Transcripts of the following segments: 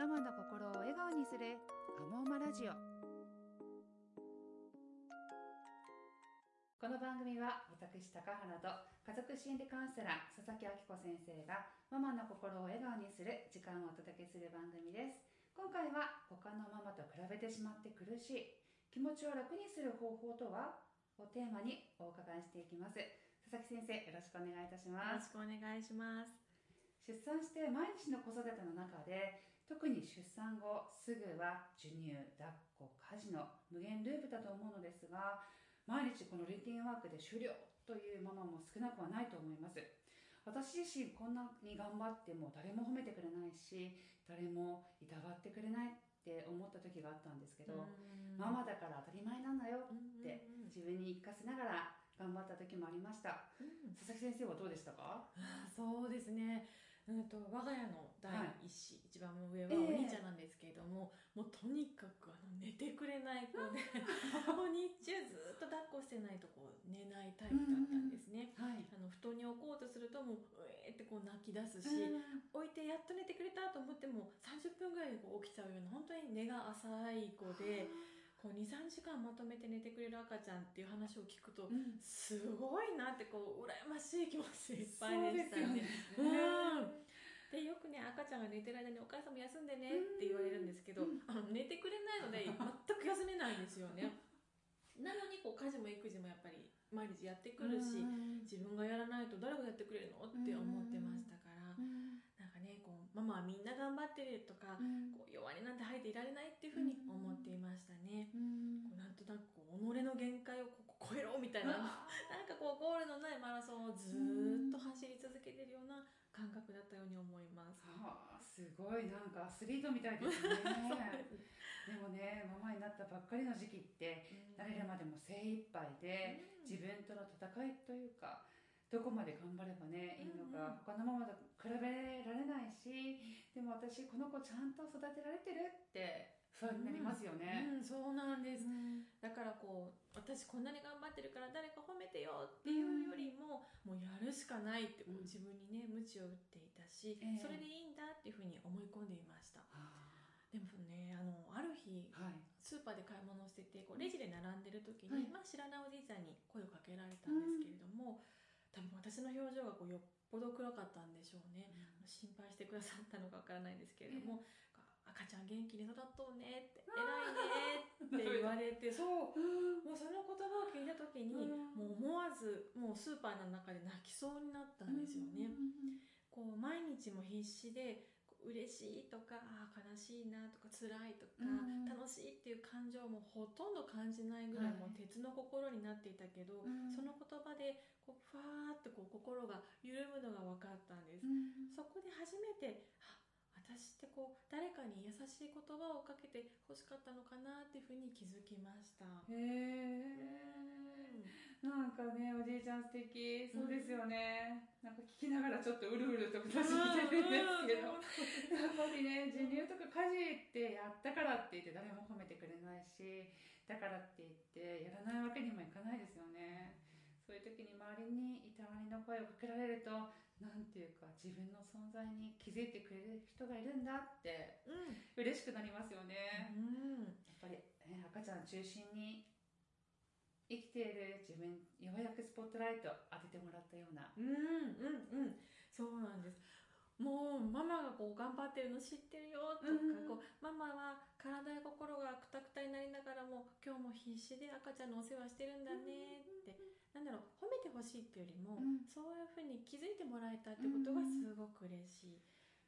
ママの心を笑顔にするアモーマラジオ。この番組は私高原と家族心理カウンセラー佐々木明子先生がママの心を笑顔にする時間をお届けする番組です。今回は他のママと比べてしまって苦しい気持ちを楽にする方法とはをテーマにお伺いしていきます。佐々木先生よろしくお願いいたしよろますしくお願いします。出産して毎日の子育ての中で特に出産後すぐは授乳抱っこ家事の無限ループだと思うのですが毎日このルーティンワークで終了というママも少なくはないと思います。私自身こんなに頑張っても誰も褒めてくれないし誰もいたわってくれないって思った時があったんですけど、ママだから当たり前なんだよって自分に言い聞かせながら頑張った時もありました。うん。佐々木先生はどうでしたか？あそうですね。うんと我が家の第一子、一番上はええお兄ちゃんなんですけれども、もうとにかくあの寝てくれない子で、もう日中ずっと抱っこしてないとこう寝ないタイプだったんですね。はい。あの布団に置こうとするともううえーってこう泣き出すし、置いてやっと寝てくれたと思っても30分ぐらいでこう起きちゃうような本当に寝が浅い子で。こう23時間まとめて寝てくれる赤ちゃんっていう話を聞くと、うん。すごいなってこう羨ましい気持ちでいっぱいでしたね。ですよね。うんでよくね赤ちゃんが寝てる間に「お母さんも休んでね」って言われるんですけど、あの寝てくれないので 全く休めないんですよね。なのにこう家事も育児もやっぱり毎日やってくるし、うん。自分がやらないと誰がやってくれるの？って思ってましたから、ママはみんな頑張ってるとか、うん。こう弱音なんて吐いていられないっていうふうに思っていましたね。うん。こうなんとなくこう己の限界をこう超えろみたいな なんかこうゴールのないマラソンをずーっと走り続けてるような感覚だったように思います。はあ、すごいなんかアスリートみたいですね。でもねママになったばっかりの時期って慣れるまでも精一杯でうん。自分との戦いというかどこまで頑張ればねいいのうん。うんか他のママと比べられないしでも私この子ちゃんと育てられてるって不安になりますようね。ん、そうなんです。うん。だからこう私こんなに頑張ってるから誰か褒めてよっていうよりも、もうやるしかないってこううん。自分にね鞭を打っていたし、ええ。それでいいんだっていうふうに思い込んでいました。はでもねあのある日あはい。スーパーで買い物をしててこうレジで並んでる時に、はい。まあ、知らないおじいちゃんに声をかけられたんですけれども、多分私の表情がこうよっぽど暗かったんでしょうね、心配してくださったのかわからないんですけれども、赤ちゃん元気に育っとうねって偉いねって言われてそう。うん。もうその言葉を聞いた時に、うん。もう思わずもうスーパーの中で泣きそうになったんですよね。こう毎日も必死で嬉しいとかあー悲しいなとか辛いとか、うん。楽情もほとんど感じないぐらいはい。もう鉄の心になっていたけど、うん。その言葉でこうふわーってこう心が緩むのが分かったんです、うん。そこで初めてあ私ってこう誰かに優しい言葉をかけて欲しかったのかなっていうふうに気づきました。へえなんかねおじいちゃん素敵。そうですよね、なんか聞きながらちょっとうるうると私見てるんですけど。やっぱりね授乳とか家事ってやったからって言って誰も褒めてくれないしだからって言ってやらないわけにもいかないですよね。そういう時に周りにいたわりの声をかけられるとなんていうか自分の存在に気づいてくれる人がいるんだってうん。嬉しくなりますよね、うん。やっぱり、ね、赤ちゃん中心に生きている自分ようやくスポットライト当ててもらったような。うんうんうん。そうなんですもうママがこう頑張ってるの知ってるよとか、うん。こうママは体や心がくたくたになりながらも今日も必死で赤ちゃんのお世話してるんだねって、なんだろう褒めてほしいっていうよりも、うん。そういうふうに気づいてもらえたってことがすごく嬉しい。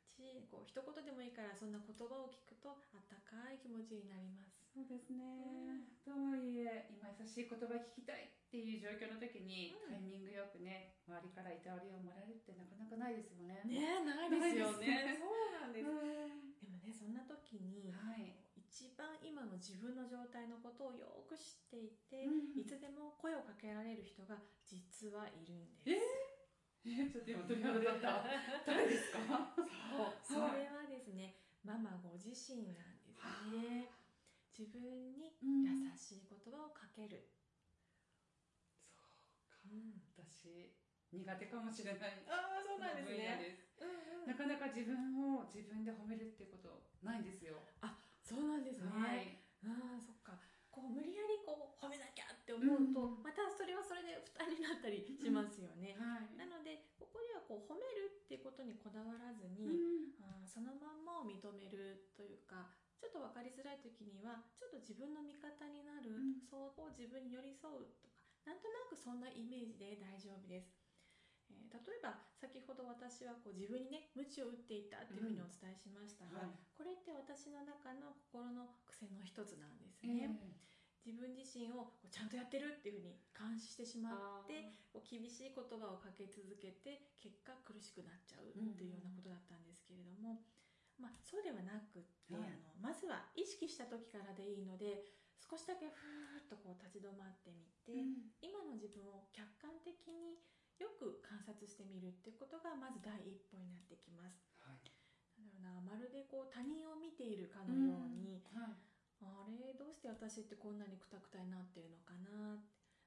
しこう一言でもいいからそんな言葉を聞くとあったかい気持ちになります。そうですね、とはいえ今優しい言葉聞きたいっていう状況の時に、うん。タイミングよくね周りからいたわりをもらえるってなかなかないですよね。ねえないですよね。そうなんです。うん。でもねそんな時に、はい。一番今の自分の状態のことをよく知っていて、うん。いつでも声をかけられる人が実はいるんです。え？ちょっと今鳥肌立った。誰ですか？そう。それはですねママご自身なんですね。自分にうん。優しい言葉をかける。そうか私苦手かもしれない。ああそう分野です。うんなかなか自分を自分で褒めるっていうことないんですよ。そうなんですね、はい。ああそっか。こう無理やりこう褒めなきゃって思うと、うん。またそれはそれで負担になったりしますよね、はい。なのでここではこう褒めるっていうことにこだわらずうに、ん。あーそのまんまを認めるというかちょっと分かりづらい時にはちょっと自分の味方になる、うん。そう自分に寄り添うとかなんとなくそんなイメージで大丈夫です。えー例えば先ほど私はこう自分にね鞭を打っていたっていうふうにお伝えしましたが、はいこれって私の中の心の癖の一つなんですえね。自分自身をちゃんとやってるっていうふうに監視してしまって厳しい言葉をかけ続けて結果苦しくなっちゃうっていうようなことだったんですけれども、まあ、そうではなくって、はいあのまずは意識した時からでいいので少しだけふーっとこう立ち止まってみて、うん今の自分を客観的によく観察してみるっていうことがまず第一歩になってきます。はい。なんだろうなまるでこう他人を見ているかのように、はい。あれどうして私ってこんなにクタクタになってるのかな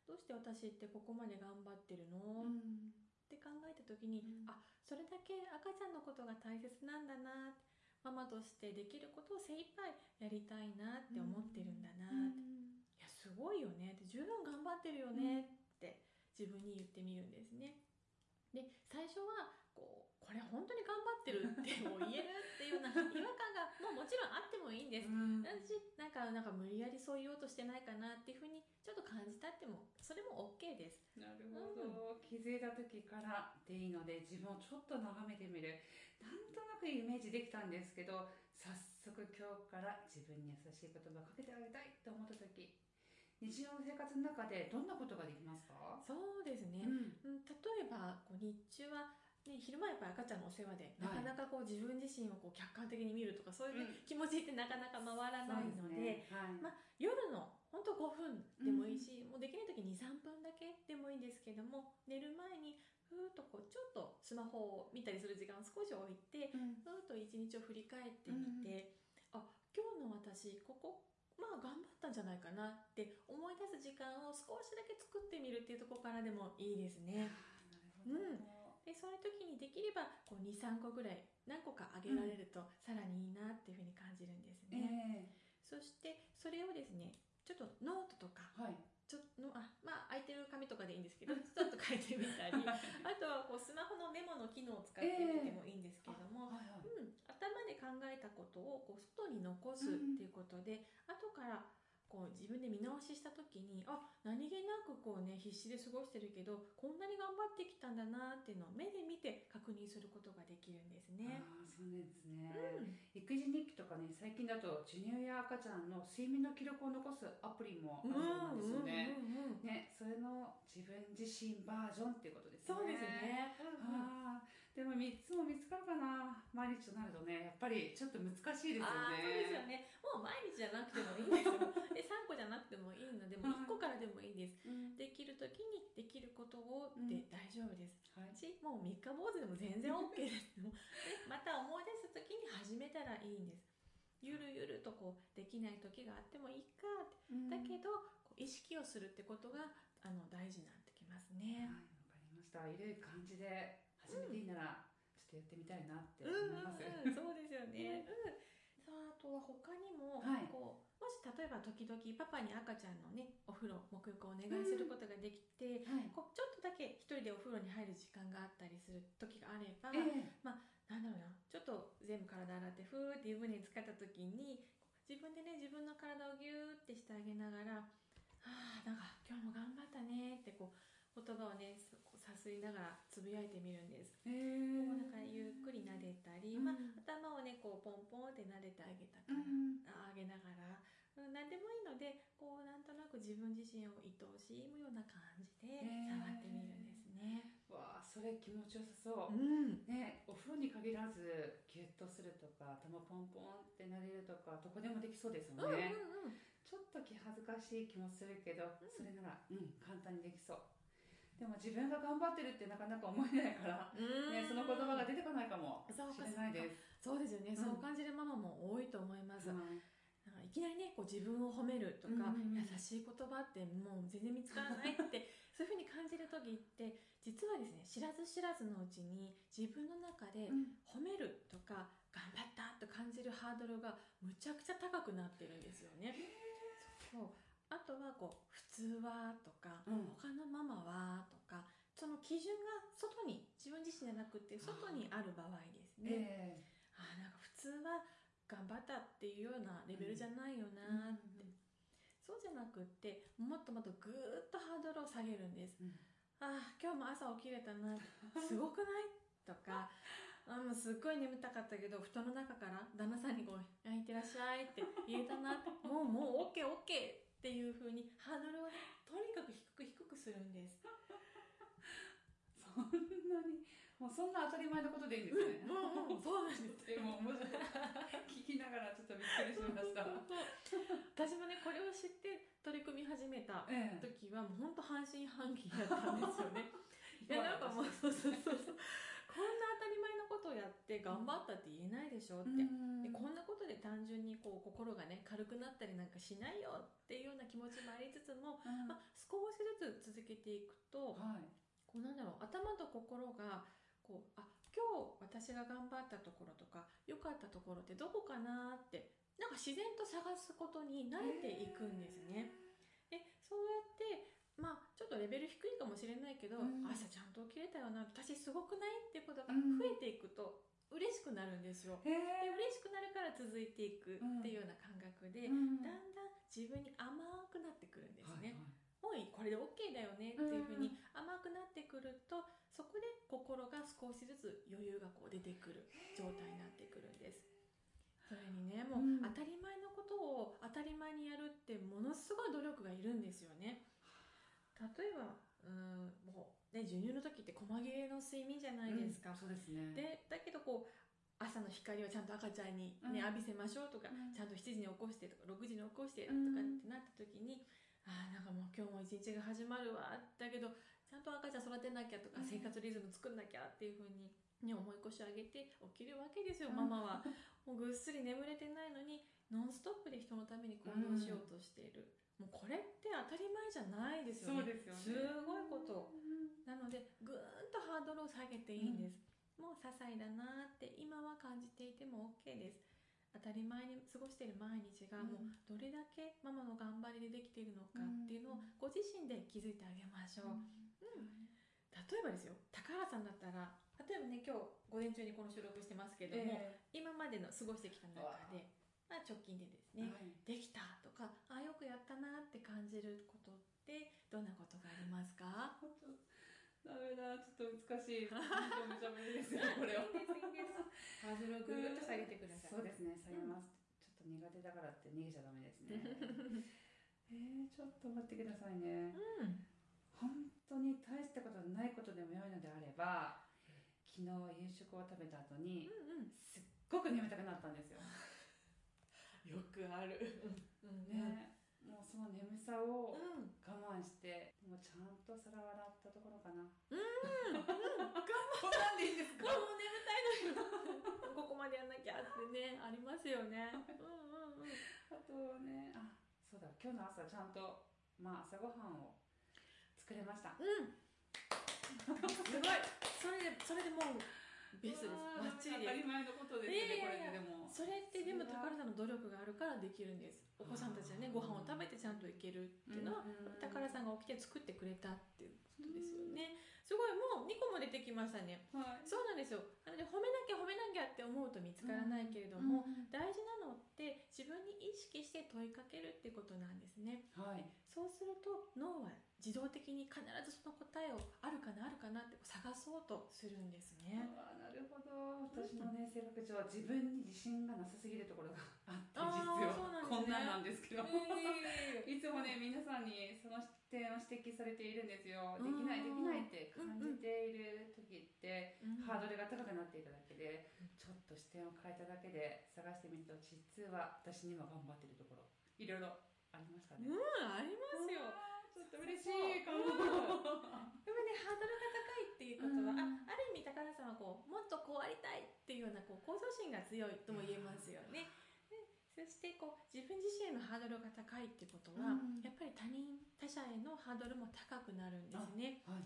どうして私ってここまで頑張ってるの、っうんて考えた時に、うんあそれだけ赤ちゃんのことが大切なんだなママとしてできることを精一杯やりたいなって思ってるんだな、いやすごいよね。って十分頑張ってるよねって自分に言ってみるんですね。で最初はこうこれ本当に頑張ってるってもう言えるっていうような違和感がもうもちろんあってもいいんです。うん。私なんかなんか無理やりそう言おうとしてないかなっていうふうにちょっと感じたってもそれも OK です。なるほど、気づいた時からでいいので自分をちょっと眺めてみるなんとなくイメージできたんですけど早速今日から自分に優しい言葉をかけてあげたいと思った時日常の生活の中でどんなことができますか、そうですね。ん。うん、例えばこう日中は、ね、昼間やっぱり赤ちゃんのお世話で、はい。なかなかこう自分自身をこう客観的に見るとかそういうね、うん。気持ちってなかなか回らないのではい。ま夜の本当5分でもいいし、もうできない時23分だけでもいいんですけども寝る前にふーっとこうちょっとスマホを見たりする時間を少し置いてうん。ふーっと一日を振り返ってみて、あ今日の私ここまあ頑張ったんじゃないかなって思い出す時間を少しだけ作ってみるっていうところからでもいいですね。なるほど、でそういう時にできればこう23個ぐらい何個かあげられるとさらにいいなっていうふうに感じるんですね。えそしてそれをですねちょっとノートとかえはいちょのあまあ空いてる紙とかでいいんですけどちょっと書いてみたり あとはこうスマホのメモの機能を使ってみてもいいんですけれども、はいはいうん、頭で考えたことをこう外に残すっていうことで、後からこう自分で見直しした時にあ何気なくこうね必死で過ごしてるけどこんなに頑張ってきたんだなっていうのを目で見て確認することができるんですね。ああそうですね、うん。育児日記とかね最近だと授乳や赤ちゃんの睡眠の記録を残すアプリもあるそうなんですよね、ねそれの自分自身バージョンっていうことですね。そうですね。うんうん。ああでも3つも見つかるかな毎日となるとねやっぱりちょっと難しいですよねあーそうですよね。もう毎日じゃなくてもいいんですよ。で3個じゃなくてもいいので、もう1個からでもいいです。うんできる時にできることをうんで大丈夫です。はいし、もう三日坊主でも全然 OK です。でまた思い出す時に始めたらいいんです。ゆるゆるとこうできない時があってもいいか。だけど、意識をするってことがあの大事になってきますはいね。わかりましたゆるい感じで始めていいなら、ちょっとやってみたいなってうん思います、うんうん、そうですよね。うん。さあ、あとは他にも、はい。こうもし例えば時々パパに赤ちゃんのねお風呂沐浴をお願いすることができて、はい。こうちょっとだけ一人でお風呂に入る時間があったりする時があれば、ええ。なんだろうな。ちょっと全部体洗ってふーって湯船に浸かった時に自分でね自分の体をギューってしてあげながら「あーなんか今日も頑張ったね」ってこう言葉をねさすりながらつぶやいてみるんです。ええこうなんかゆっくり撫でたり、うん。まあ、頭をねこうポンポンって撫でてあげたかうら、ん。あげながら、うん、何でもいいのでこうなんとなく自分自身を愛おしむような感じで触ってみるんですね。わあそれ気持ちよさそう、ん、ね、お風呂に限らずギュッとするとか頭ポンポンってなれるとかどこでもできそうですようん、うん、ね、うん。ちょっと気恥ずかしい気もするけど、それならうん簡単にできそうでも自分が頑張ってるってなかなか思えないから、ね、その言葉が出てこないかもしそうか。れないです。そうですよね、うん。そう感じるママも多いと思います。はい。なんかいきなりねこう自分を褒めるとか、うんうんうん。優しい言葉ってもう全然見つからないって そういうふうに感じる時って実はですね知らず知らずのうちに自分の中でうん。褒めるとか頑張ったと感じるハードルがむちゃくちゃ高くなってるんですよね。そうあとはこう「普通は」とか、うん。他のママは」とかその基準が外に自分自身じゃなくて外にある場合ですね。えあーなんか普通は頑張ったっていうようなレベルじゃないよえなって、そうじゃなくってもっともっとぐーっとハードルを下げるんです。うん。ああ今日も朝起きれたな。すごくない？とか。あもうすっごい眠たかったけど布団の中から旦那さんにこう「あいってらっしゃい」って言えたなもうもう OKOK っていう風にハードルをねとにかく低く低くするんです。そんなにもうそんな当たり前のことでいいんですね。うんうんそうなんです。でも面白い聞きながらちょっとびっくりしました。私もねこれを知って取り組み始めたええ時はもう本当半信半疑だったんですよね。いやなんかもうそうそうそうそうことをやって頑張ったって言えないでしょって、でこんなことで単純にこう心がね軽くなったりなんかしないよっていうような気持ちもありつつも、うんまあ、少しずつ続けていくとはい。こうなんだろう頭と心がこうあ今日私が頑張ったところとか良かったところってどこかなってなんか自然と探すことに慣れていくんですね。でそうやってまあちょっとレベル低いかもしれないけど、うん朝ちゃんと起きれたよな私すごくない？っていうことがうん増えていくと嬉しくなるんですよ。へでえ。嬉しくなるから続いていくっていうような感覚で、うんだんだん自分に甘くなってくるんですはいね。もういいこれで OK だよねっていうふうに甘くなってくるとそこで心が少しずつ余裕がこう出てくる状態になってくるんです。それにねもううん当たり前のことを当たり前にやるってものすごい努力がいるんですよね。授乳の時って細切れの睡眠じゃないですか。うんそうですね。でだけどこう朝の光をちゃんと赤ちゃんに、ねうん浴びせましょうとか、うんちゃんと7時に起こしてとか6時に起こしてとうんかってなった時に、ああなんかもう今日も一日が始まるわだけどちゃんと赤ちゃん育てなきゃとか、うん生活リズム作んなきゃっていうふうに、ね、思い越し上げて起きるわけですよ、うんママは。もうぐっすり眠れてないのにノンストップで人のために行動しようとしている、もうこれって当たり前じゃないですよね。そうですよね。すごいこと。なのでぐーんとハードルを下げていいんです、もう些細だなーって今は感じていても OK です。当たり前に過ごしている毎日がうん。もうどれだけママの頑張りでできているのかっていうのをご自身で気づいてあげましょう、例えばですよ高原さんだったら例えばね今日午前中にこの収録してますけども、え今までの過ごしてきた中で、まあ、直近でですね、えはい。できたとかあよくやったなって感じることってどんなことがありますか？ちょっと難しい。めちゃめちゃですよ これは。いいですいいですハードルをぐーっと下げてください。そうですね、下げます。ちょっと苦手だからって逃げちゃダメですね。えー、ちょっと待ってくださいね。うん。本当に大したことないことでも良いのであれば、昨日夕食を食べた後にうんすっごく眠たくなったんですよ。うん。よくある。うんね、その眠さをうん。我慢して、もうちゃんと皿を洗ったところかな。うん。こんなんでいいんですもう眠たいのよ。ここまでやんなきゃってね、ありますよね。うんうんうん。あとね、あ、そうだ、今日の朝ちゃんと、まあ朝ごはんを作れました。うん。すごい。それで、それでもう、ベストです。バッチリです。当たり前のことですよね、これででも。それってでも高原さんの努力があるからできるんです。お子さんたちはね、ご飯を食べてちゃんといけるっていうのは、高原さんが起きて作ってくれたっていうことですよね。すごい、もう2個も出てきましたね。はい。そうなんですよ。なので褒めなきゃ褒めなきゃって思うと見つからないけれども、大事なのって自分に意識して問いかけるってことなんですね。はい。そうすると脳は自動的に必ずその答えをあるかなあるかなって探そうとするんですね。あなるほど。私のね、性格上、自分に自信がなさすぎるところがあって、実そうなんですねはこんなんなんですけど。えいつもね、皆さんにその点を指摘されているんですよ。できない、でうんきないって感じている時って、うんハードルが高くなっていただけで、ちょっと視点を変えただけで探してみると、実は私にも頑張っているところ、いろいろありましたね。うん、ありますよ。ちょっと嬉しいかも。でもね、ハードルが高いっていうことは、うんあある意味高田さんはこうもっとこうありたいっていうようなこう向上心が強いとも言えますよね。でそしてこう自分自身へのハードルが高いってことは、うんやっぱり他人他者へのハードルも高くなるんですね。はい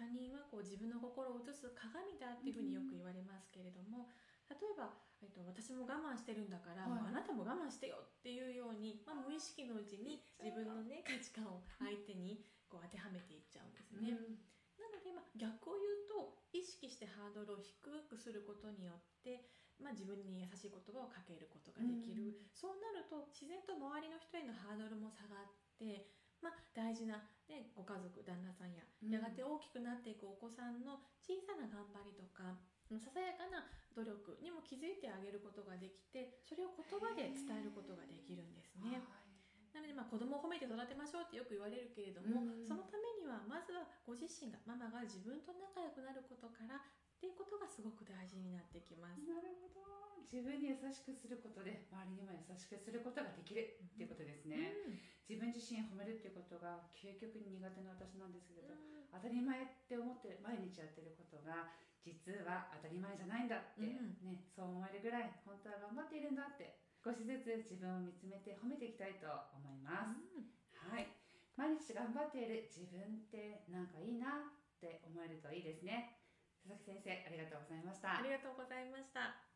他人はこう自分の心を映す鏡だっていうふうによく言われますけれども、例えば、えっと、私も我慢してるんだから、はい。あなたも我慢してよっていうように、まあ、無意識のうちに自分のね価値観を相手にこう当てはめていっちゃうんですね。なので、まあ、逆を言うと意識してハードルを低くすることによって、まあ、自分に優しい言葉をかけることができる、そうなると自然と周りの人へのハードルも下がって、まあ、大事な、ね、ご家族旦那さんやうん。やがて大きくなっていくお子さんの小さな頑張りとかささやかな努力にも気づいてあげることができてそれを言葉で伝えることができるんですね。なのでまあ子供を褒めて育てましょうってよく言われるけれども、うん。そのためにはまずはご自身がママが自分と仲良くなることからっていうことがすごく大事になってきます。なるほど。自分に優しくすることで周りにも優しくすることができるっていうことですね、自分自身を褒めるっていうことが究極に苦手な私なんですけれど、当たり前って思って毎日やってることが実は当たり前じゃないんだって、うん。ね、そう思えるぐらい本当は頑張っているんだって少しずつ自分を見つめて褒めていきたいと思います、はい。毎日頑張っている自分ってなんかいいなって思えるといいですね。佐々木先生ありがとうございました。ありがとうございました。